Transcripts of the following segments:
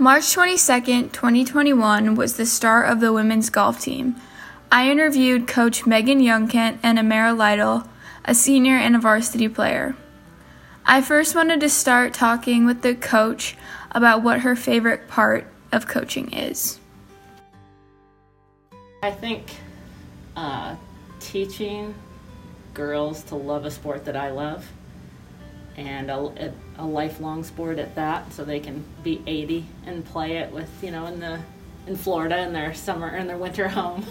March 22nd, 2021 was the start of the women's golf team. I interviewed Coach Megan Youngkent and Amara Lytle, a senior and a varsity player. I first wanted to start talking with the coach about what her favorite part of coaching is. I think uh, teaching girls to love a sport that I love and a, a, lifelong sport at that so they can be 80 and play it with you know in the in Florida in their summer in their winter home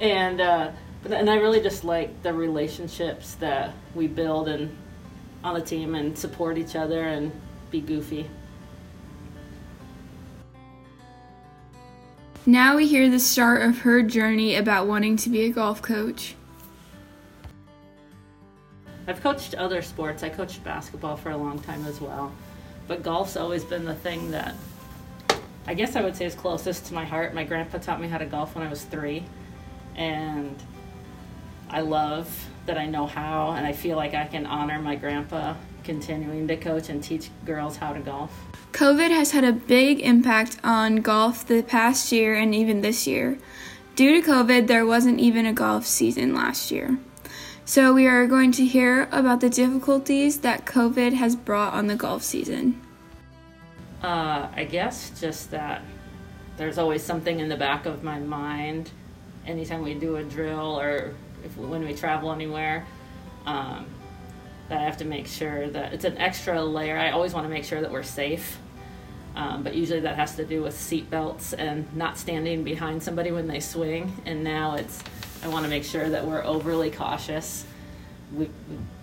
and uh, and I really just like the relationships that we build and on the team and support each other and be goofy Now we hear the start of her journey about wanting to be a golf coach. I've coached other sports. I coached basketball for a long time as well. But golf's always been the thing that I guess I would say is closest to my heart. My grandpa taught me how to golf when I was three. And I love that I know how, and I feel like I can honor my grandpa continuing to coach and teach girls how to golf. COVID has had a big impact on golf the past year and even this year. Due to COVID, there wasn't even a golf season last year. So, we are going to hear about the difficulties that COVID has brought on the golf season. Uh, I guess just that there's always something in the back of my mind anytime we do a drill or if, when we travel anywhere. Um, that I have to make sure that it's an extra layer. I always want to make sure that we're safe. Um, but usually that has to do with seat belts and not standing behind somebody when they swing. And now it's, I want to make sure that we're overly cautious. We,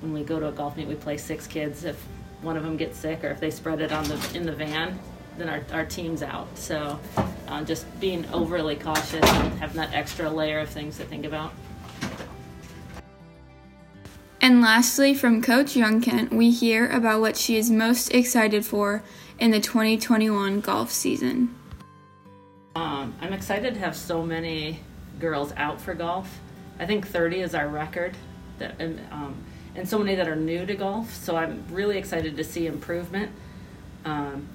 when we go to a golf meet, we play six kids. If one of them gets sick or if they spread it on the in the van, then our, our team's out. So uh, just being overly cautious and having that extra layer of things to think about. And lastly, from Coach Youngkent, we hear about what she is most excited for in the 2021 golf season. Um, I'm excited to have so many girls out for golf. I think 30 is our record, that, um, and so many that are new to golf. So I'm really excited to see improvement. Um,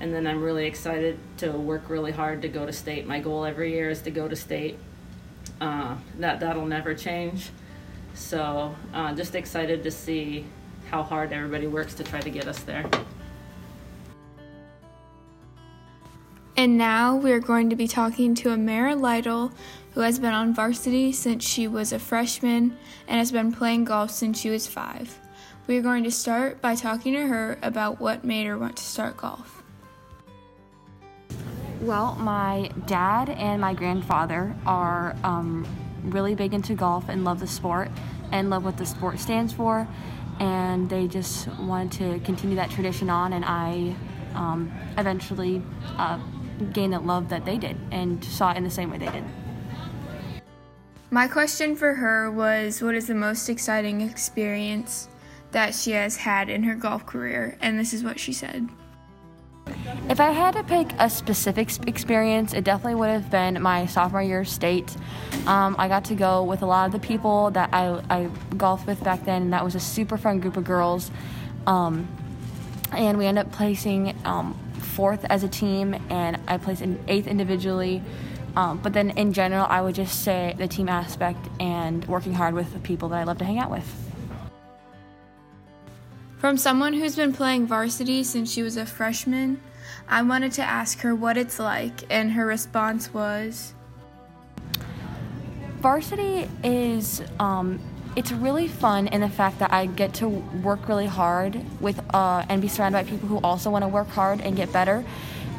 and then I'm really excited to work really hard to go to state. My goal every year is to go to state. Uh, that that'll never change. So uh, just excited to see how hard everybody works to try to get us there. And now we're going to be talking to Amara Lytle, who has been on varsity since she was a freshman and has been playing golf since she was five. We are going to start by talking to her about what made her want to start golf. Well, my dad and my grandfather are um, really big into golf and love the sport and love what the sport stands for. And they just wanted to continue that tradition on, and I um, eventually uh, gained that love that they did and saw it in the same way they did. My question for her was what is the most exciting experience that she has had in her golf career? And this is what she said. If I had to pick a specific experience, it definitely would have been my sophomore year state. Um, I got to go with a lot of the people that I, I golfed with back then, and that was a super fun group of girls. Um, and we end up placing um, fourth as a team, and I placed in eighth individually. Um, but then in general, I would just say the team aspect and working hard with the people that I love to hang out with. From someone who's been playing varsity since she was a freshman, I wanted to ask her what it's like, and her response was Varsity is. Um, it's really fun in the fact that I get to work really hard with uh, and be surrounded by people who also want to work hard and get better.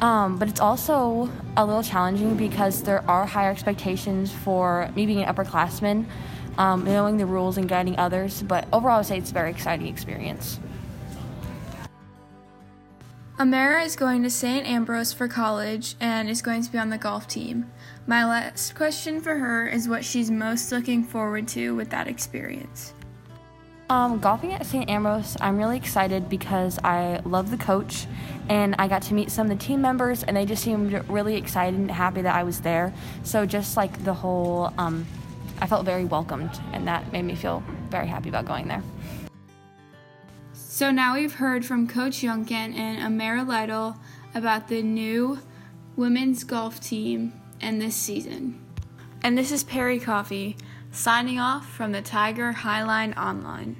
Um, but it's also a little challenging because there are higher expectations for me being an upperclassman, um, knowing the rules and guiding others. But overall, I would say it's a very exciting experience. Amara is going to St. Ambrose for college and is going to be on the golf team. My last question for her is what she's most looking forward to with that experience. Um, golfing at St. Ambrose, I'm really excited because I love the coach and I got to meet some of the team members and they just seemed really excited and happy that I was there. So, just like the whole, um, I felt very welcomed and that made me feel very happy about going there. So now we've heard from Coach Youngkent and Amara Lytle about the new women's golf team and this season. And this is Perry Coffee signing off from the Tiger Hi-Line Online.